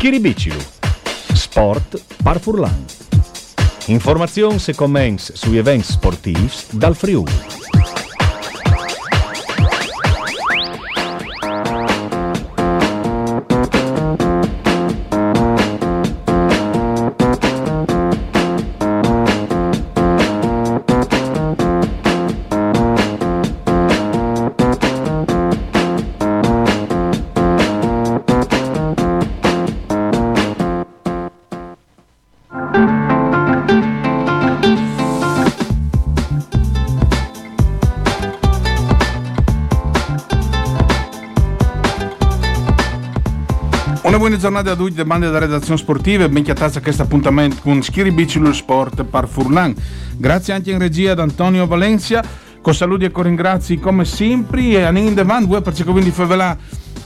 Schiribicilu. Sport par Furlan. Informazioni e commenti sui eventi sportivi dal Friuli. Giornate a tutti, bande da redazione sportiva e ben chiatazza a questo appuntamento con Schiri Bicilo Sport par Furlan. Grazie anche in regia ad Antonio Valencia, con saluti e con ringrazi come sempre e a Nin Devan, voi per cercare di favelà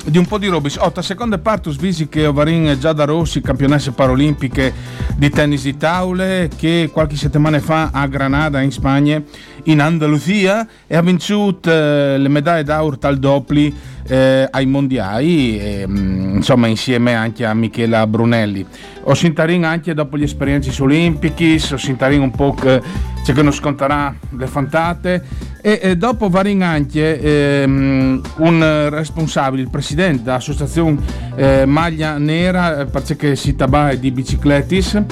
di un po' di robe. Otta seconda parte svisi che Ovarin già da Rossi, campionesse paralimpiche di tennis di taule, che qualche settimana fa a Granada in Spagna, in Andalusia, e ha vinto eh, le medaglie d'oro tal doppli eh, ai mondiali, e, mm, insomma insieme anche a Michela Brunelli. Ho sintarin anche dopo gli esperienze olimpici, ho sintarin un po' che c'è che non sconterà le fantate. E, e dopo varin anche ehm, un responsabile, il presidente dell'associazione eh, Maglia Nera, eh, perché si tabai di bicicletis.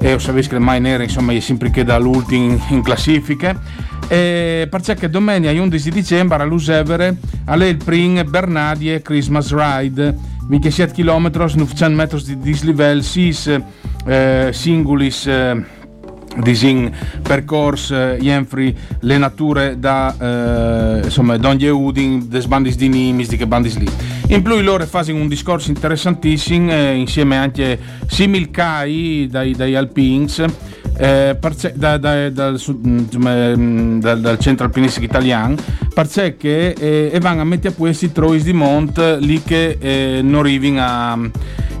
E lo sapete che le maglie nere insomma è sempre che da l'ultimo in classifiche e perché domenica 11 dicembre a Lusevere alle il prim Bernadie Christmas Ride. 27 km 900 metri di dislivello 6 eh, singulis eh, disin percorso eh, Jenfri le nature da eh, insomma Don Udin des bandis di Nimis di che bandis lì in più loro fanno un discorso interessantissimo eh, insieme anche Simil Kai dai, dai Alpins eh, da, da, dal, mm, dal, dal, centro alpinistico italiano. Perché eh, e vanno a mettere a questi trois di Mont lì che eh, non arrivano a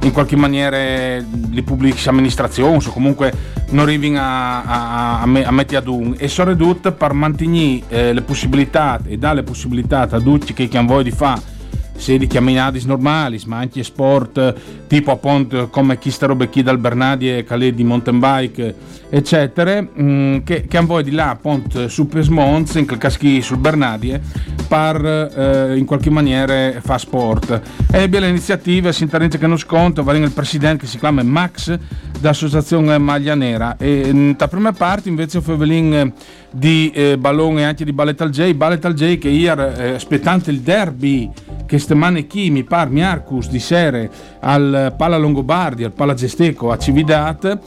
in qualche maniera le pubbliche amministrazioni o comunque non arrivino a, a, a, a mettere ad un. E sono ridotte per mantenere eh, le possibilità e dare le possibilità a tutti che hanno voglia di fare sia di camminate normali, ma anche sport tipo appunto come chi sta robe chi dal Bernardi e Calais di mountain bike, eccetera, mh, mm, che, che voglia di là appunto su Pesmons, in quel caschi sul Bernardi, per eh, in qualche maniera fa sport. E abbia le iniziative, si interessa che non sconto, va il presidente che si chiama Max dell'associazione Maglia Nera e mm, da prima parte invece Fevelin di eh, Ballone e anche di Ballet al J, Ballet al J che ieri eh, aspettante il derby che stemane chi mi par Miarcus di sere al Pala Longobardi, al Pala Gesteco a Cividat,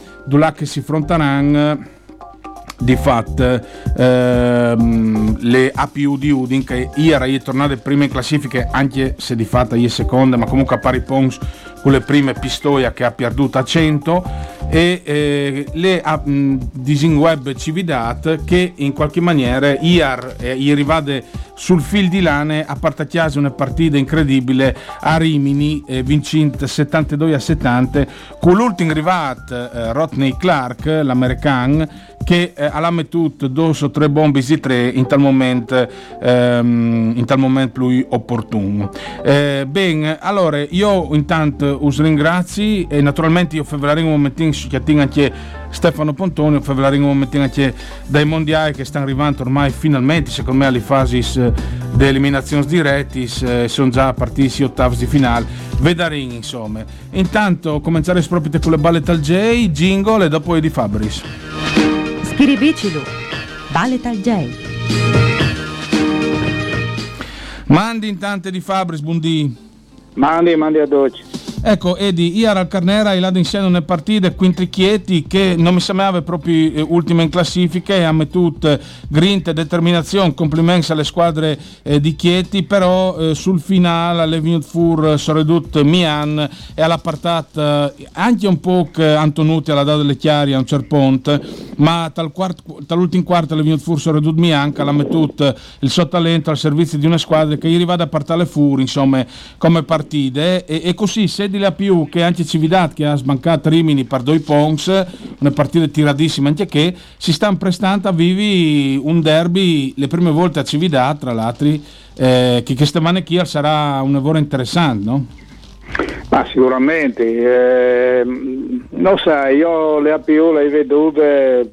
che si frontaran di fatto ehm, le APU di Udin che ieri è tornate prima in classifiche anche se di fatto è seconda ma comunque a pari pons con le prime pistoia che ha perduto a 100 e eh, le Disin Web Cividat che in qualche maniera IAR eh, rivade sul fil di lane a partacchiare una partita incredibile a Rimini eh, vincente 72 a 70 con l'ultimo rivat eh, Rodney Clark l'americano che eh, ha mettuto due o tre bombe di tre in tal momento ehm, in tal momento più opportuno. Eh, bene allora io intanto us ringrazio e naturalmente io febbraio un momentino schiattin anche Stefano Pontoni febbraio un momentino anche dai mondiali che stanno arrivando ormai finalmente secondo me alle fasi di eliminazioni diretti eh, sono già partiti ottavi di finale vedarin insomma intanto cominciare proprio con le balle tal J jingle e dopo di Fabris Schiribicilu, Balet al J. Mandi in tante di Fabris, buondì. Mandi, mandi a dolci. Ecco, Edi, Iar al Carnera, il insieme una partita quintrichietti che non mi sembrava proprio eh, ultima in classifica e ha mettuto grinta e determinazione, complimenti alle squadre eh, di Chieti, però eh, sul finale le venuto fur Soredut Mian e alla partata eh, anche un po' Antonuti alla data delle chiari a un certo punto, ma tal quart, dall'ultimo quarto le venuto fur Soredut Mian che l'ha mettuto il suo talento al servizio di una squadra che gli arriva a partare fuori, insomma, come partite e, e così se di la più che anche Cividat che ha sbancato Rimini per due pons, una partita tiradissima anche che si stanno prestando a vivi un derby le prime volte a Cividat, tra l'altro, eh, che questa qui sarà un lavoro interessante, no? Ma sicuramente, eh, non sai, io le APU le vedute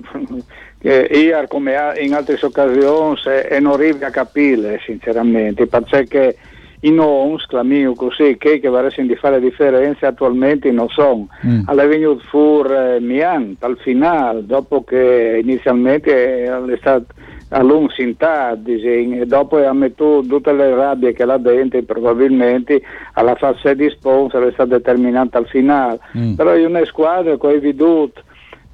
eh, io come in altre occasioni e non arrivo a capire sinceramente, perché i noms, clamiu così, che, che varessero di fare differenze attualmente non sono. Mm. Alla venuto fur eh, Mian al finale, dopo che inizialmente è stato a lungo sintaggi, dopo ha messo tutte le rabbie che là dentro probabilmente alla fase di sponsor è stata determinata al finale. Mm. Però io una squadra che ho veduto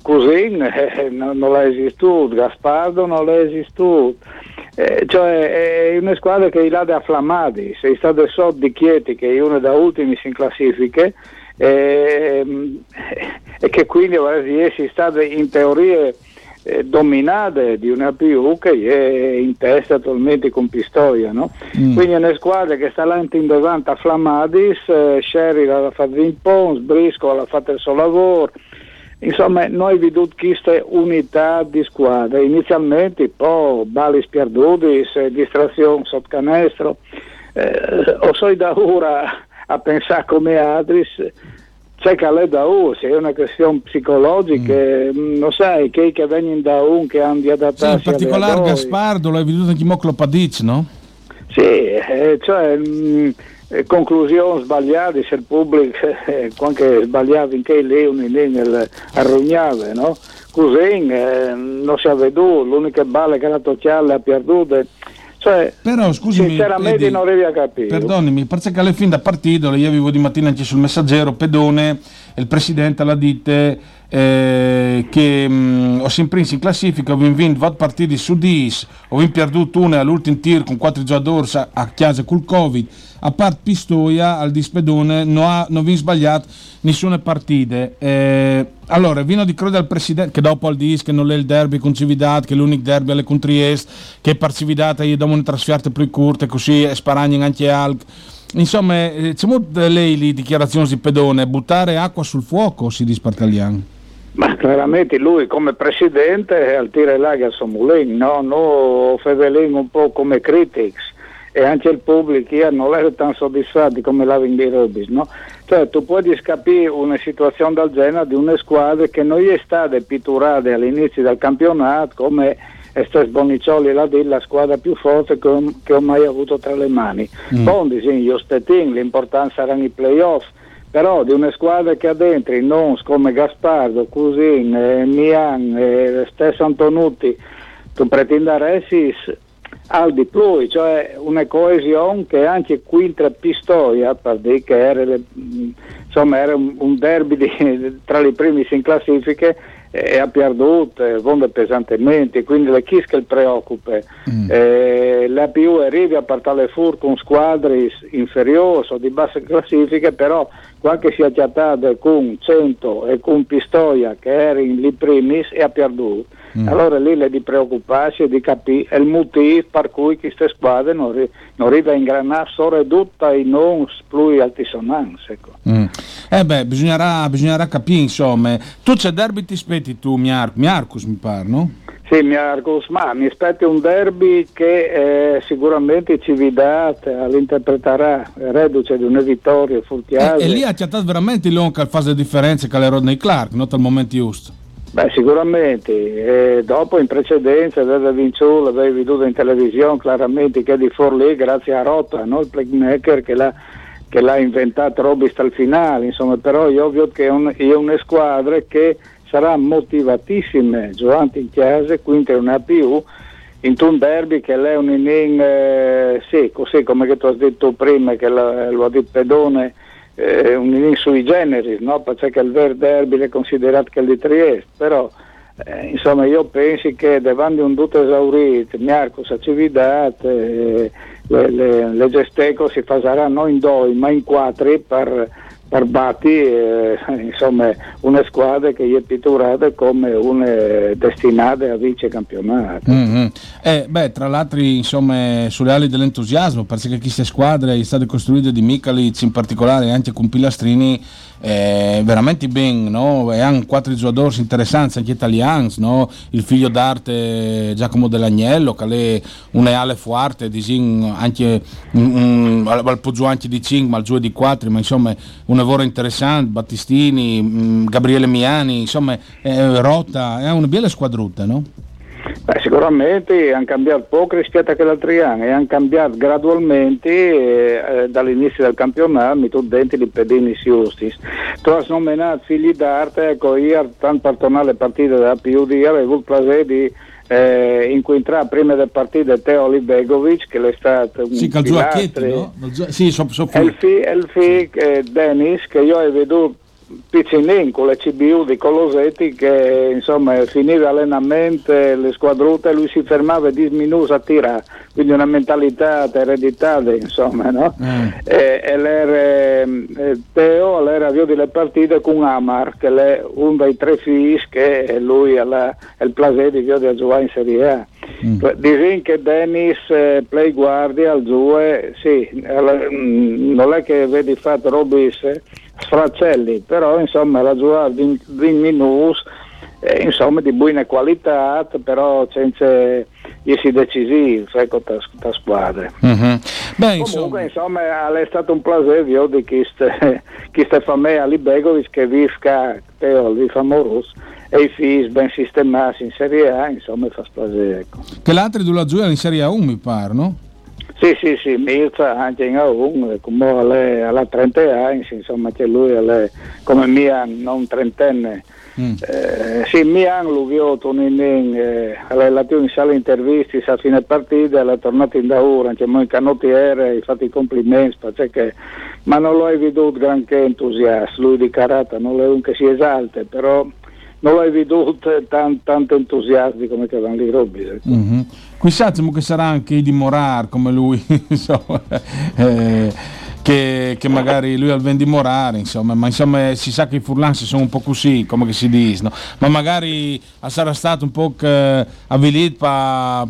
così eh, non, non l'ha esistito, Gaspardo non l'ha esistito. Eh, cioè è una squadra che è là da afflammati, sei stato sotto di Chieti che è una da ultimi in classifiche eh, e che quindi è stata in teoria eh, dominata di una PU che è in testa attualmente con Pistoia no? mm. quindi è una squadra che sta là in davanti a Flammadis eh, Sherry l'ha fatto in Pons Brisco l'ha fatto il suo lavoro Insomma, noi veduto questa unità di squadra, inizialmente poi bali perduti, distrazione sotto canestro, eh, o so da ora a pensare come altri, c'è che è da ora, se è una questione psicologica, mm. mm non sai, che, che vengono da un che hanno di adattarsi sì, in particolare Gaspardo, l'hai veduto anche Moclo Padic, no? Sì, eh, cioè... Mh, mm, eh, conclusioni sbagliate se il pubblico eh, quando sbagliava in che leoni nel arrognava no? così eh, non si è veduto l'unica balla che la tocciata ha perduta cioè, però scusami sinceramente vedi, non a capire. perdonami perché alle fin da partito io avevo di mattina anche sul messaggero Pedone il presidente la dite eh, che mh, mm, ho sempre in classifica ho vinto 20 partiti su 10 ho perduto una all'ultimo tir con 4 giocatori a chiesa col covid a parte Pistoia al Dispedone non ha non vi sbagliato nessuna partita eh, allora vino di credo al presidente che dopo al dis che non è il derby con Cividat che è l'unico derby alle con Trieste che per Cividat gli danno una trasferta più corta così e sparagno anche al insomma eh, c'è molto lei le dichiarazioni di Pedone buttare acqua sul fuoco si dice per italiano ma chiaramente lui come presidente al tira l'aga Somulin, no? No, Fevelin un po' come critics e anche il pubblico non era tanto soddisfatti come la in Robis, no? Cioè tu puoi capire una situazione del genere di una squadra che non è stata pitturata all'inizio del campionato come Estes Bonicioli la la squadra più forte che ho, che ho mai avuto tra le mani. Mm. Bondi, sì, io spettin, l'importanza erano i playoff, però di una squadra che ha dentro non come Gaspardo, Cusin, eh, Mian, eh, stesso Antonutti, tu Ressis al di più, cioè una coesione che anche qui tra Pistoia, per dire che era, le, insomma, era un, derby di, tra le prime in classifiche, e ha perduto, eh, vonda pesantemente, quindi le chi che preoccupa. Mm. Eh, la più arriva a partire fuori con squadre inferiori o di basse classifiche, però qualche si è chattata con 100 e con Pistoia che era in lì primis e ha perduto. Mm. Allora lì è di preoccuparsi e di capire il motivo per cui queste squadre non, ri- non arrivano a ingranare soprattutto i non più altisonanze. Ecco. Mm. Eh beh, bisognerà, bisognerà, capire insomma. Tu c'è derby ti aspetti tu, Miar- Miarcus mi pare, no? Sì, Miarcus, ma mi aspetti un derby che eh, sicuramente ci vidrà, all'interpreterà reduce di una vittoria furtiale. E, e lì ha chattato veramente l'onca fase di differenza che le Rodney Clark, non al momento giusto. Beh, sicuramente. E dopo in precedenza aveva vinto, l'avevi veduto in televisione chiaramente che è di Forlì grazie a Rota, no? il playmaker che l'ha, che l'ha inventato Robist al finale, insomma, però è ovvio che è, un, è una squadra che sarà motivatissima giocando in chiesa, quindi è una più in un derby che è un inning, eh, sì, così come tu hai detto prima, che la, lo ha detto Pedone, eh, un in sui generis, no? perché il vero derby è considerato che è di Trieste, però eh, insomma io penso che davanti a un tutto esaurito, Marco Sacividad, eh, le, le, le si faranno in due ma in quattro per per Batti eh, insomma una squadra che è pitturata come una destinata a vice campionato mm-hmm. eh, beh, tra l'altro insomma sulle ali dell'entusiasmo perché queste squadre state costruite di Michalic in particolare anche con Pilastrini eh, veramente ben, no? e hanno quattro giocatori interessanti anche italiani, no? il figlio d'arte Giacomo Dell'Agnello che è un ale forte, anche um, al poggio anche di 5 ma al giù di 4, ma insomma un lavoro interessante, Battistini, um, Gabriele Miani, insomma è rotta, è una bella squadrutta, no? Beh, sicuramente hanno cambiato poco rispetto a quell'altro anno e hanno cambiato gradualmente eh, eh, dall'inizio del campionato, mi dentro di pedini giustis. Tu hai nominato figli d'arte, ecco, io tanto per tornare alle partite della PUD, avevo il piacere di eh, incontrare prima del partito Teo Libegovic che è stato un sì, pilastri, no? sì, so, so e il figlio eh, Dennis che io ho veduto Piccinin con la CBU di Colosetti che insomma finiva allenamento, le squadrute lui si fermava e diminuiva a tirare, quindi una mentalità ereditata insomma, no? Mm. E, e l'era, eh, Teo l'era avviato delle partite con Amar che è uno dei tre figli che lui ha il piacere di giocare in Serie A. Mm. Dicono che Dennis eh, play guardia al Zue, sì, mm, non è che vedi fatto Robis eh, sfracelli, però insomma di, di minus, eh, insomma di buona qualità, però senza essere decisivi ecco, da squadra. Mm-hmm. Beh, Comunque insomma, insomma è stato un piacere di queste, queste famiglie a Libegovic che visca Teo, il famoso e i figli ben sistemati in Serie A, insomma fa piacere. Ecco. Che l'altro della Giulia in Serie A1 mi pare, no? Sì, sì, sì, Mirza anche in A1, come lei alla 30 anni, insomma che lui è come mia non trentenne. Mm. Eh, sì, mi hanno visto in, eh, relativo in sala interviste a fine partita, è tornato in Daura, anche noi canottiere, hai fatto i complimenti, perché, ma non l'ho veduto granché entusiasta, lui di Carata non è un che si esalte, però non l'ho veduto tan, tanto entusiasti come lì Robbi. Mm-hmm. Qui sappiamo che sarà anche di Morar come lui, insomma, eh, che, che, magari lui al vendi morare, insomma, ma insomma si sa che i furlansi sono un po' così, come si dice, no? ma magari sarà stato un po' avvilito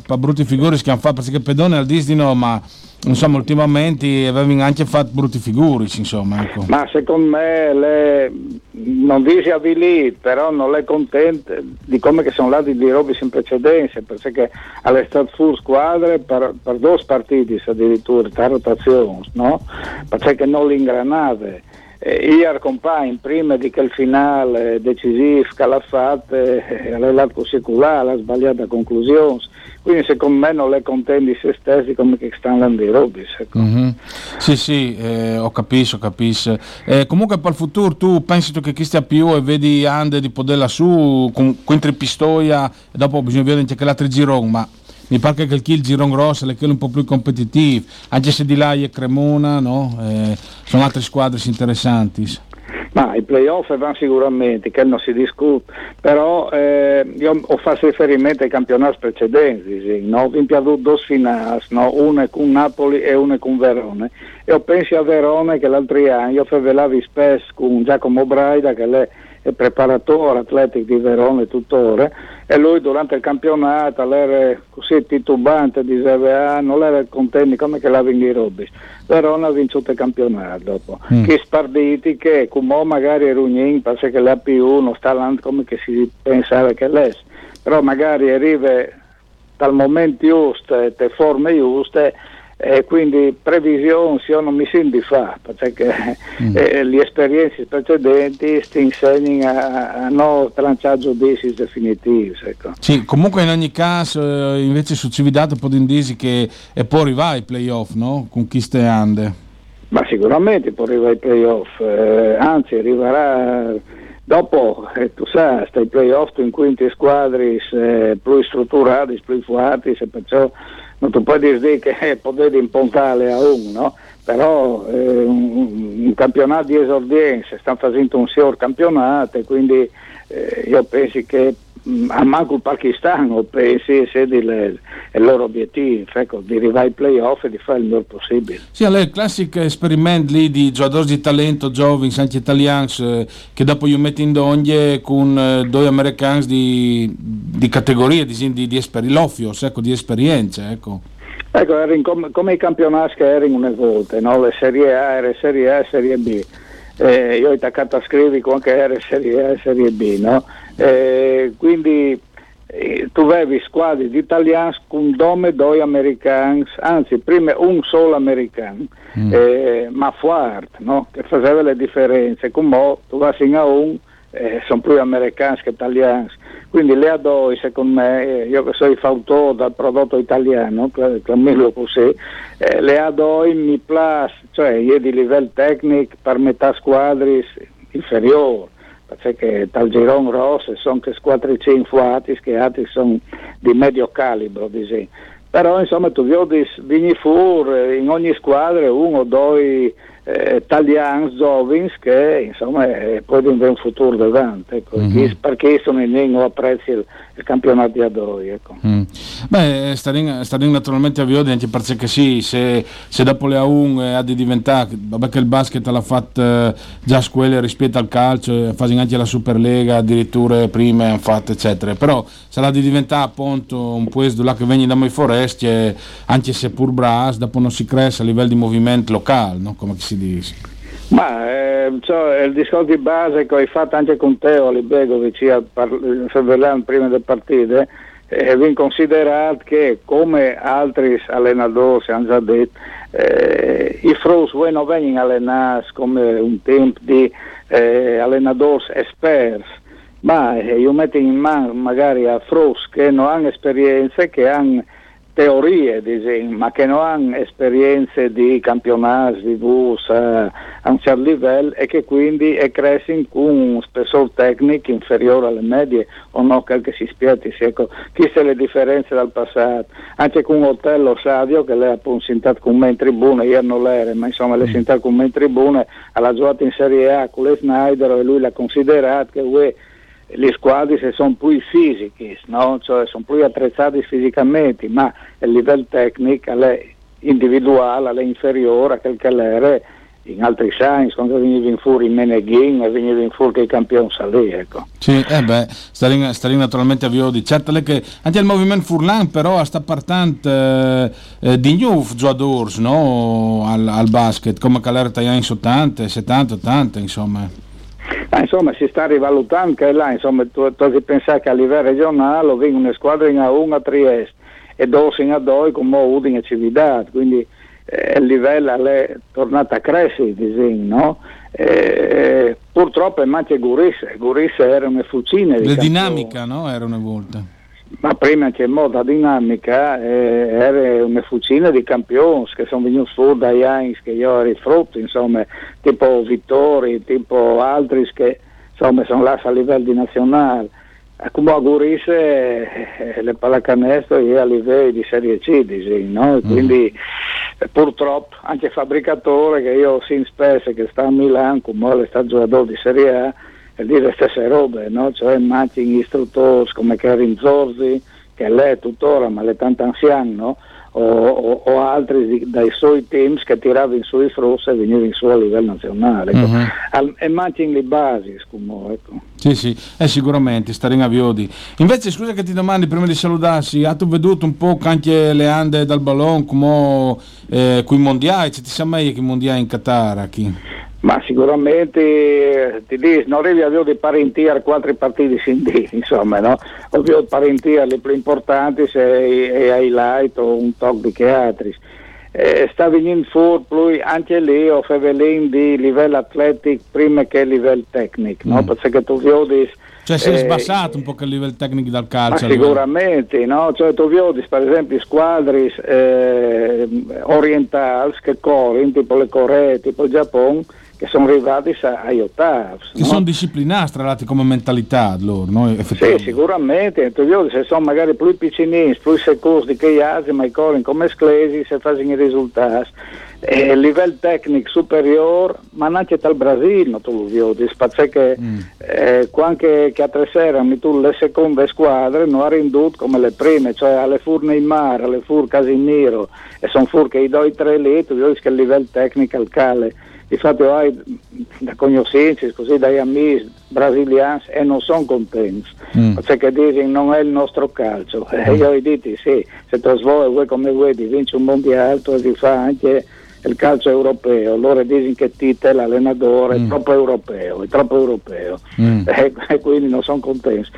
per brutti figuri che hanno fatto, perché Pedone al Disney ma insomma ultimamente avevano anche fatto brutti figuri insomma ecco. ma secondo me le, non dice avvilito però non è contenta di come che sono andati di Robis in precedenza perché è stato full squadre per, per due partiti addirittura tra rotazioni no? perché non l'ingranate eh, Iar compagno prima di che il finale decisivo che l'ha fatto eh, relato secolare, ha sbagliato conclusioni quindi secondo me non le contendi se stessi come che stanno andando i Robis ecco. mm-hmm. sì sì eh, ho capito ho eh, comunque per il futuro tu pensi che chi stia più e vedi Ande di poterla su con, con Pistoia e dopo bisogna vedere anche l'altro giro ma mi pare che il kill Giron Grosso è un po' più competitivo anche se di là è Cremona no? eh, sono altre squadre interessanti ma i playoff vanno sicuramente, che non si discute, però eh, io ho fatto riferimento ai campionati precedenti, sì, no? in più due finali, no? una con Napoli e una con Verone. E ho pensato a Verone che l'altro anno io facevo spesso con Giacomo Braida, che è è preparatore atletico di Verone tuttora e lui durante il campionato era così titubante diceva ah, non era contento come che l'ha vinto i Robis Verona ha vinto il campionato dopo. Mm. che sparditi che come magari Rugnin perché la più non sta là come che si pensava che l'esse. Però magari arriva dal momento giusto e le forme giuste e quindi previsioni io non mi di fare perché mm. eh, le esperienze precedenti ti insegnano a, a non lanciare giudizi definitivi ecco. sì, comunque in ogni caso eh, invece su Cividato può dire che e può arrivare ai playoff no? con chi ste ande ma sicuramente può arrivare ai playoff eh, anzi arriverà dopo eh, tu sai stai playoff in cui ti squadri eh, più strutturati più forti perciò non tu puoi dire che eh, potete impuntare a uno, no? Però eh, un, un, campionato di esordienza, stanno facendo un signor campionato e quindi eh, io penso che mm, a manco il Pakistan pensi sia il loro obiettivo ecco, di arrivare ai playoff e di fare il miglior possibile sì, è il classico esperimento lì di giocatori di talento giovani, anche italiani eh, che dopo io metto in donne con eh, due americani di, di categoria di, di, di, esperi, ecco, di esperienza ecco. Ecco, come, come, i campionati che erano una volta, no? le Serie A, le Serie A e Serie B. Eh, io ho attaccato a scrivere con che era Serie A e Serie B, no? eh, quindi eh, tu avevi squadre di italiani con due due americani, anzi prima un solo americano, mm. eh, ma forte, no? che faceva le differenze, come tu vai a un, eh, sono più americani che italiani quindi le adoi, secondo me, io che sono il fautore del prodotto italiano, chiamiamolo così, eh, le adoi mi piace, cioè io di livello tecnico per metà squadre inferiore, perché dal girone rosso sono che squadre infuati, che altri sono di medio calibro, diciamo. però insomma tu vedi fuori in ogni squadra uno o due eh, italiani giovani che insomma eh, poi avere un futuro davanti ecco. mm-hmm. perché sono in lingua apprezzi il, il campionato di Adoi ecco. mm. beh staremo naturalmente a Viodi anche perché sì se, se dopo le A1 eh, ha di diventare vabbè che il basket l'ha fatto eh, già squelle rispetto al calcio fanno anche la Superlega addirittura prima hanno fatto eccetera però sarà di diventare appunto un puesto là che viene da noi foresti anche se pur bras dopo non si cresce a livello di movimento locale no? come si dice? Ma eh, cioè, il discorso di base che hai fatto anche con Teo Alibegovic a prima del partito eh, vi considerato che come altri allenatori hanno già detto eh, i frus non vengono allenati come un tempo di eh, allenatori esperti ma eh, io metto in mano magari a frus che non hanno esperienze che hanno teorie, disegno, ma che non hanno esperienze di campionati di bus a un certo livello e che quindi crescono con un spessore tecnico inferiore alle medie o no, che si spieghi, ecco, chissà le differenze dal passato. Anche con Otello Sadio che lei ha appunto sentato con me in tribuna, io non l'ero, ma insomma l'ha mm. sentato con me in tribuna, ha giocato in Serie A con le Snyder e lui l'ha considerato che le squadre sono più fisiche, no? cioè sono più attrezzate fisicamente, ma a livello tecnico è individuale, è inferiore a quel che era in altri scienze, quando venivano fuori in Meneghin e venivano fuori che i campioni salì, ecco. Sì, eh beh, staremo sta naturalmente a Viodi. Certo che anche il movimento Furlan però sta partendo eh, eh, di nuovo giocatori no? al, al, basket, come Calerta in 80, 70, 80, insomma. Ah, insomma si sta rivalutando che là, insomma tu, tu devi pensare che a livello regionale vengono squadre in A1 a Trieste e due in A2 come Udine e Cividad, quindi eh, il livello è tornato a crescere, disegno, no? Eh, purtroppo è manca Gurisse, Gurisse era una fucina. Le dinamica, no? Era una volta ma prima c'è moda dinamica eh, era una fucina di campioni che sono venuti fuori dai anni che io ho rifrutto insomma tipo Vittori tipo altri che insomma sono là a livello di nazionale come a Gurisse eh, le pallacanestro io a livello di Serie C dici, no? Mm. quindi eh, purtroppo anche fabbricatore che io ho sin spesso che sta a Milano come sta giocatore di Serie A per dire le stesse robe, no? cioè matching istruttori come Karin Zorzi, che lei è tuttora, ma è tanto anziano, no? o, o, o, altri dai suoi teams che tiravano su i frus e venivano su a livello nazionale. Ecco. Uh-huh. Al, e matching le basi, scumo, ecco. Sì, sì, eh, sicuramente, stare in aviodi. Invece, scusa che ti domandi prima di salutarsi, hai veduto un po' anche le ande dal ballon, come eh, qui mondiali, ci ti sa mai che mondiali in Qatar? Chi? Ma sicuramente ti dico, non arrivi a avere dei parentier quattro partiti sin di, insomma, no? Ovvio parentier le più importanti se è highlight o un talk di che altri. Eh, sta venendo fuori anche lì o fevelin di livello atletico prima che livello tecnico, no? Mm. Perché tu vedi cioè si è eh, sbassato un po' il livello tecnico dal calcio. sicuramente, no? Cioè tu vedi per esempio squadre eh, orientali che corrono, tipo le Coree, tipo il Giappone, che sono arrivati ai ottavi. Che no? sono disciplinati, tra l'altro, come mentalità loro, no? Sì, sicuramente. Se sono magari più piccinini, più securi di che altri, ma i corri come sclesi, se fanno i risultati. E a livello tecnico superiore, ma anche dal Brasile, tu lo vedi, perché mm. eh, quando che a tre sera tu le seconde squadre non ha rinduto come le prime, cioè alle fur Neymar, alle fur Casimiro, e sono fur che i due tre lì, tu vedi che a livello tecnico al cale infatti hai da conoscenze, così dai amici brasiliani e non sono contenti mm. perché dicono non è il nostro calcio e io ho detto sì, se tu vuoi come vuoi di vincere un mondiale tu ti fa anche il calcio europeo loro dicono che Tite l'allenatore mm. è troppo europeo è troppo europeo mm. e, e, quindi non sono contenti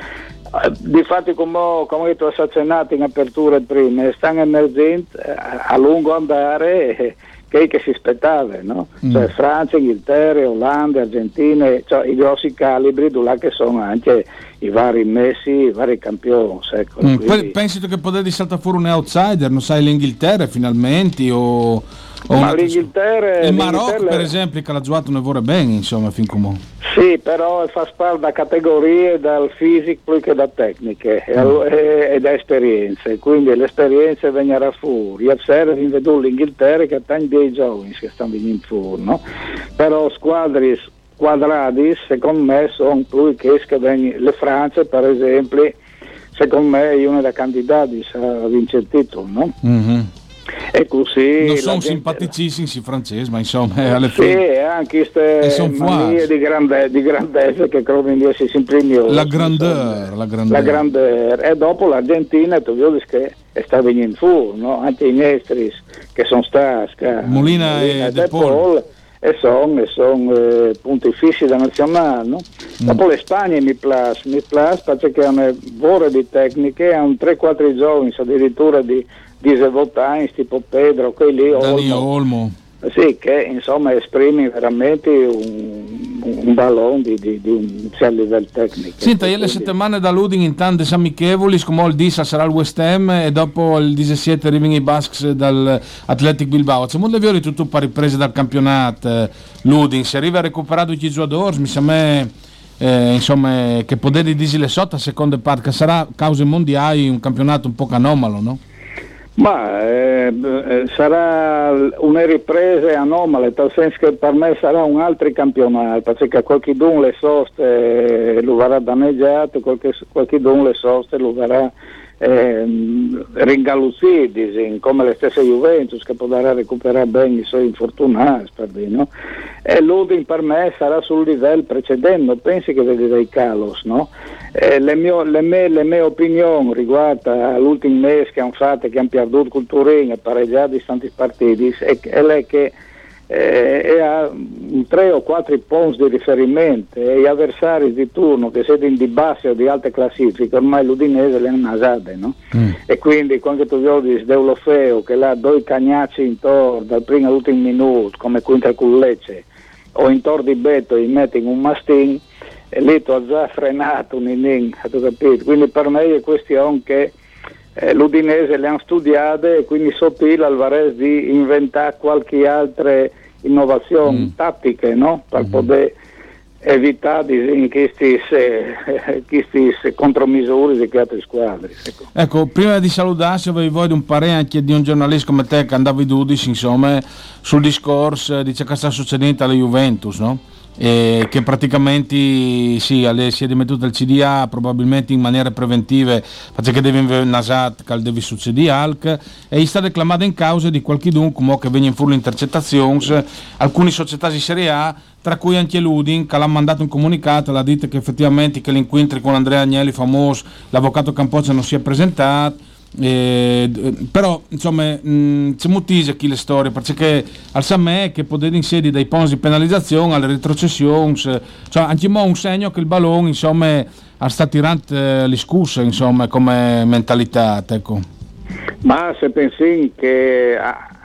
eh, Difatti, come, come tu hai accennato in apertura prima, stanno emergenti eh, a lungo andare che, che si aspettava, no? mm. cioè, Francia, Inghilterra, Olanda, Argentina, cioè, i grossi calibri là che sono anche i vari messi, i vari campioni. Ecco, mm. quindi... Pensi che potevi saltare fuori un outsider, non sai l'Inghilterra finalmente o ma l'Inghilterra... Il Marocco per esempio che l'ha giocato ne vorrei bene insomma fin come... Sì però fa parte da categorie dal fisico più che da tecniche mm. e, e, da esperienze quindi l'esperienza vengono fuori ieri sera si vedo l'Inghilterra che ha tanti dei giovani che stanno venendo fuori no? però squadri quadrati secondo me sono più che vengono le Francia per esempio secondo me è una dei candidati a vincere il titolo no? Mm-hmm. E così non sono simpaticissimi i francesi, ma insomma alle fine. Sì, anche queste manie di, grande, di grandezza che credo in si imprimió. La grandeur, la grandeur. La grandeur. E dopo l'Argentina, tu vedi che sta venendo fuori, no? anche i Nestris che sono stati. Molina, Molina e De Paul. Paul e sono son, eh, punti fissi da nazionale. No? Mm. Dopo le Spagne mi piace, mi piace perché hanno vore di tecniche, hanno 3-4 giovani addirittura di Diesel tipo Pedro, quelli Olmo. Olmo. Sì, che insomma esprime veramente un, un ballone di, di, di, un certo livello tecnico. Senta, io le settimane da Luding in tante amichevoli, come il Disa sarà il West Ham e dopo il 17 arrivano i Basques dall'Athletic Bilbao. C'è molto di tutto per riprese dal campionato eh, Luding, se arriva a recuperare i giocatori, mi sembra eh, insomma, che di le sotto a seconda parte, che sarà cause mondiali un campionato un po' anomalo, no? Ma eh, eh, sarà una ripresa anomala, nel senso che per me sarà un altro campionato, perché qualcuno le soste lo verrà danneggiato, qualcuno le soste lo verrà eh, ringaluzziti, come le stesse Juventus che potrà recuperare bene i suoi infortunati. No? E l'Udin per me sarà sul livello precedente, pensi che vede dei calos, no? Eh, le, mie, le, mie, le, mie, opinioni riguardo all'ultimo mese che hanno fatto, che hanno perduto col Turin e pareggiato di tanti partiti, è, è che eh, ha tre o quattro punti di riferimento e gli avversari di turno che siete di basse o di alte classifiche ormai l'Udinese le hanno nasate no? mm. e quindi quando tu vedi Deulofeo che ha due cagnacci intorno dal primo all'ultimo minuto come Quinta Cullecce o intorno di Betto e metti in un mastin e lì tu hai già frenato un inning quindi per me è questione che eh, l'Udinese le hanno studiate e quindi sottile Alvarez di inventare qualche altra innovazione mm. tattiche no? per mm-hmm. poter evitare queste, eh, queste contromisure di altre squadre. Ecco. ecco. prima di salutarsi avevo voglio un parere anche di un giornalista come te che andava in Dudis insomma, sul discorso di ciò che sta succedendo alla Juventus, no? Eh, che praticamente sì, si è dimettuto il CDA probabilmente in maniera preventiva perché deve nasat che deve succedere alc e sta reclamando in causa di qualche dunque che in fuori intercettazioni alcune società di Serie A tra cui anche l'Udin che l'ha mandato un comunicato l'ha detto che effettivamente che l'incontro con Andrea Agnelli famoso l'avvocato Campozza non si è presentato eh, però insomma mh, c'è moltissime chi le storie perché al Samè che potete inserire dai punti di penalizzazione alle retrocessioni cioè anche un segno che il ballone insomma sta tirando eh, le scuse insomma come mentalità ecco. Ma se pensi che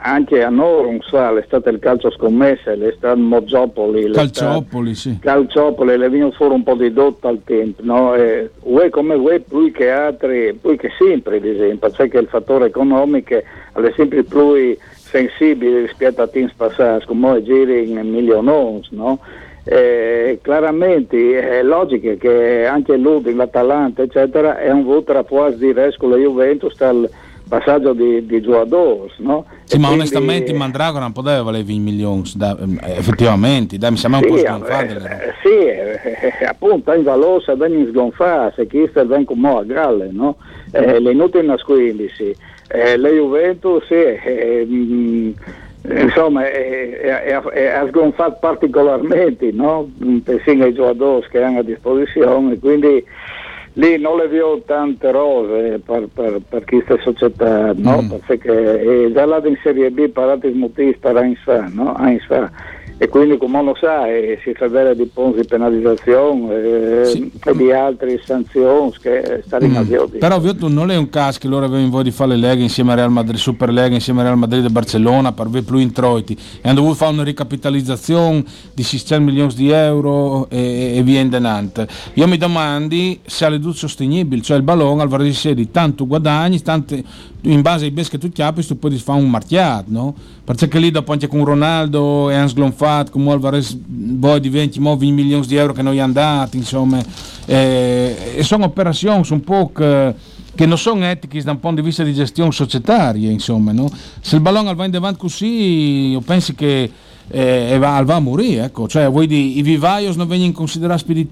anche a Norum è stato il calcio scommesse, le stato Mozzopoli, Calciopoli, sì. Calciopoli, le vengono fuori un po' di dotto al tempo, no? E UE come UE più che altri, più che sempre ad esempio, cioè che il fattore economico è sempre più sensibili rispetto a teams passati, come giri in milionons, no? Eh, chiaramente è logico che anche l'Udin, l'Atalanta, eccetera, è un voto rapporto di con la Juventus dal passaggio di, di giocatori, no? Sì, e ma quindi, onestamente il Mandragora non poteva valere 20 milioni, da, effettivamente, dai, mi sembra un sì, po' sgonfato. Eh, sì, eh, appunto, in valore viene sgonfato, se chi sta ben come a galle, no? Eh, le inutili nascondersi. Eh, la Juventus, sì, eh, mh, insomma ha sgonfato particolarmente no? persino i giocatori che hanno a disposizione quindi lì non le vedo tante rose per, per, per questa società no? Mm. perché già là in Serie B parati motivi per anni fa, no? anni fa e quindi come lo sa eh, si fa vedere di punti di penalizzazione eh, sì. e di altre sanzioni che stanno in mm. però ovviamente non è un caso che loro avevano voglia di fare le leghe insieme a Real Madrid Super Lega insieme a Real Madrid e Barcellona per avere più introiti e hanno dovuto fare una ricapitalizzazione di 600 milioni di euro e, e via in denante io mi domandi se è l'eduzio sostenibile cioè il ballone al di tanto guadagni tante, in base ai bes che tu chiappi tu puoi fare un marchiato no? perché lì dopo anche con Ronaldo e Hans Glonfat come Alvarez poi diventi 20 milioni di euro che noi hanno insomma eh, e sono operazioni un po' che, che non sono etiche da un punto di vista di gestione societaria insomma no? se il ballone va in davanti così io penso che eh, va, va a morire, ecco. cioè vuoi dire, i vivaios non vengono considerati più di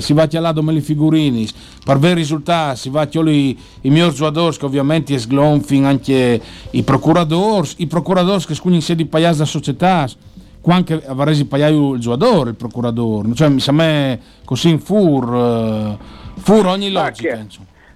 si va a là come le figurini, per avere risultati, si va a i, i miei giocatori che ovviamente sglonfino anche i procuratori, i procuratori che scuono in sedi paias da società, anche avresti pagato il giocatore, il procuratore, cioè mi sembra così in fur, uh, fur ogni logica. Ah,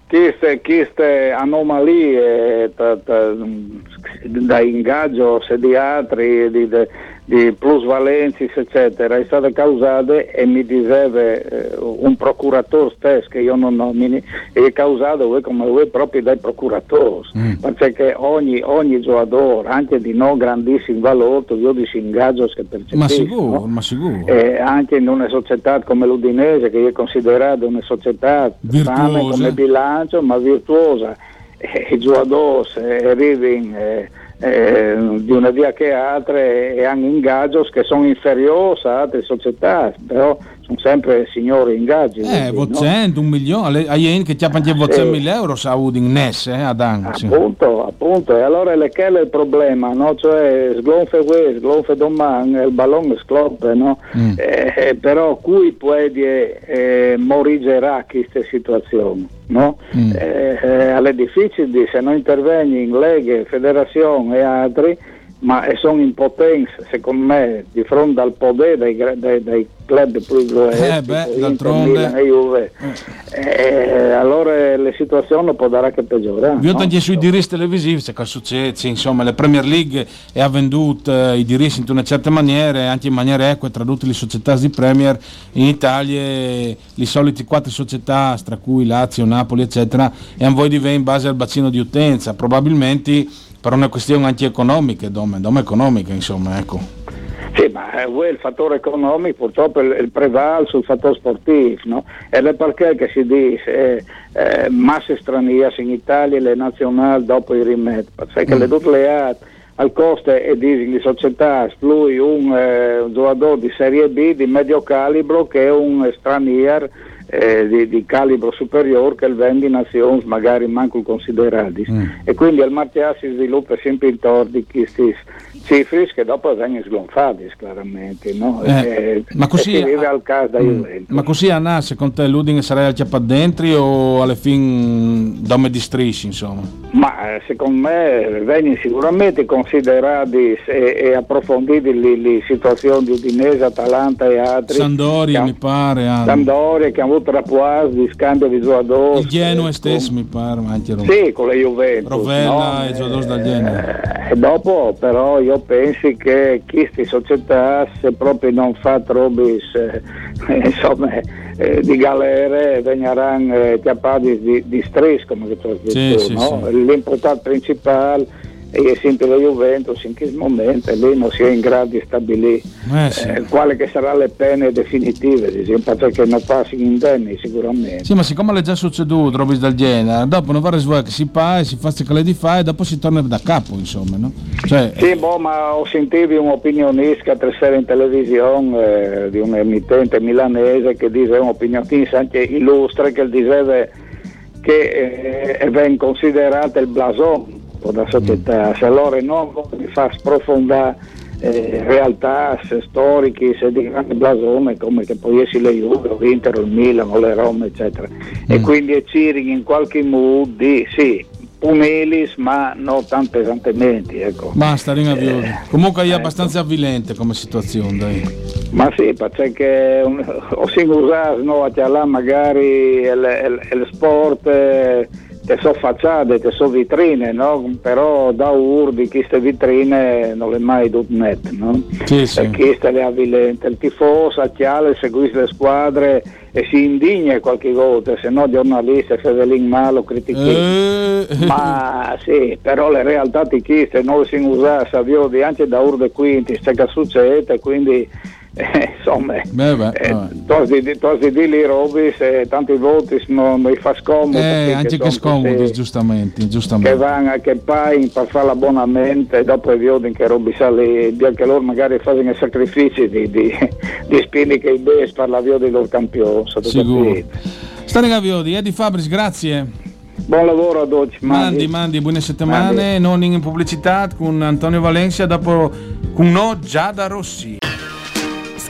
queste, queste anomalie da, da, ingaggio di altri, di, di, di plusvalenze eccetera è state causate e mi diceva eh, un procuratore stesso che io non nomini è causato voi come voi proprio dai procuratori mm. perché ogni, ogni giocatore anche di non grandissimo valore io di ingaggio che percepisco ma sicuro, ma sicuro. Eh, anche in una società come l'Udinese che è considerata una società sana come bilancio ma virtuosa e i giocatori arrivano eh, di una via che altre e hanno ingaggi che sono inferiori a altre società, però sono sempre signori ingaggi. Eh, vocento, no? un milione, hai che ti ha pagato ah, 100.000 euro sa in NES, eh, ad anno. Appunto, appunto, e allora è che è il problema, no? Cioè, sgonfe questo, sgonfe domani, il ballone scloppe, no? Mm. Eh, però cui può eh, morigerà queste situazioni? No? Mm. Eh, eh, è difficile se non intervieni in leghe, federazione e altri, ma sono in potenza, secondo me, di fronte al potere dei, dei, dei club più grossi, eh beh, d'altronde e Juve. Eh, allora la situazione può dare che peggiorare. Vi ho no? sui diritti televisivi, se succede, insomma, la Premier League ha venduto eh, i diritti in una certa maniera, anche in maniera equa, tradotti le società di Premier, in Italia le solite quattro società, tra cui Lazio, Napoli, eccetera, e hanno voi di in base al bacino di utenza, probabilmente per una questione anche economica, dome, dome economica, insomma, ecco. Sì, ma eh, il fattore economico purtroppo è il prevale sul fattore sportivo, no? Ed è perché che si dice eh, eh, masse straniere in Italia, le nazionali dopo i rimetti, perché mm. le tutte al costo e di società lui un, eh, un giocatore di Serie B di medio calibro che è un straniero eh, di, di, calibro superiore che vende in nazioni magari manco considerati mm. e quindi al Martia si sviluppa sempre intorno di questi cifre che dopo vengono sgonfati chiaramente no? eh, e, ma così, e al caso da mm, ma così Anna secondo te l'Udine sarà chiappato dentro o alle fin dome di strisci insomma ma eh, secondo me vengono sicuramente considerati e, e approfonditi le, le, situazioni di Udinese, Atalanta e altri Sandoria mi pare. Sandoria che hanno avuto rapporti di giocatori il Genoa stesso mi pare ma anche sì con le Juventus Rovella no? e i giocatori dal Genoa eh, dopo però io penso che queste società se proprio non fa troppi eh, insomma eh, di galere veniranno eh, chiappati di, di stress come tu detto sì, no? sì. l'importante principale e è sempre la Juventus in che momento lì non si è in grado di stabilire Eh, sì. eh, quale che saranno le pene definitive, diciamo, perché non passi indenni sicuramente. Sì, ma siccome è già succeduto, robe del genere, dopo non va a risvolare che si fa, si fa quelle di fa e dopo si torna da capo, insomma, no? Cioè, Sì, boh, ma ho sentito un opinionista tre sere in televisione eh, di un emittente milanese che diceva un opinionista anche illustre che diceva che eh, viene considerato il blason della società, se allora non si fa sprofondare eh, realtà se storiche, se di grande blasone come che poi essi le Juve, o l'Inter, il Milan o le Roma eccetera e quindi è Ciri in qualche modo di sì, punelis ma non tan pesantemente ecco. basta, ringa Eh, Comunque è ecco. abbastanza avvilente come situazione, dai. Ma sì, perché un- o si usa no, a là magari il, il- il sport, eh, te so facciate, te so vetrine, no? però da ur di queste vetrine non le mai dut net, no? Sì, sì. E queste le avvilente, il tifoso a chiale seguisce le squadre e si indigna qualche volta, se no giornalista Fevelin malo critichi. Eh, Ma sì, però le realtà di chi se non si usa savio di anche da urde quinti, c'è che succede, quindi eh, insomma, Beh, beh, eh, tosi di lì robi se tanti voti non mi fa scomodo. Eh, anche che scomodi, questi giustamente, Che giustamente. vanno a che paghi per fare l'abbonamento e dopo è vedono che robi sali, anche loro magari fanno i sacrifici di, di, di spini che i bes per la via dei loro campioni. Sicuro. Stani Gaviodi, Eddie Fabris, grazie. Buon lavoro ad oggi, Mandi, mandi, buone settimane, non in pubblicità con Antonio Valencia, dopo con no Giada Rossi.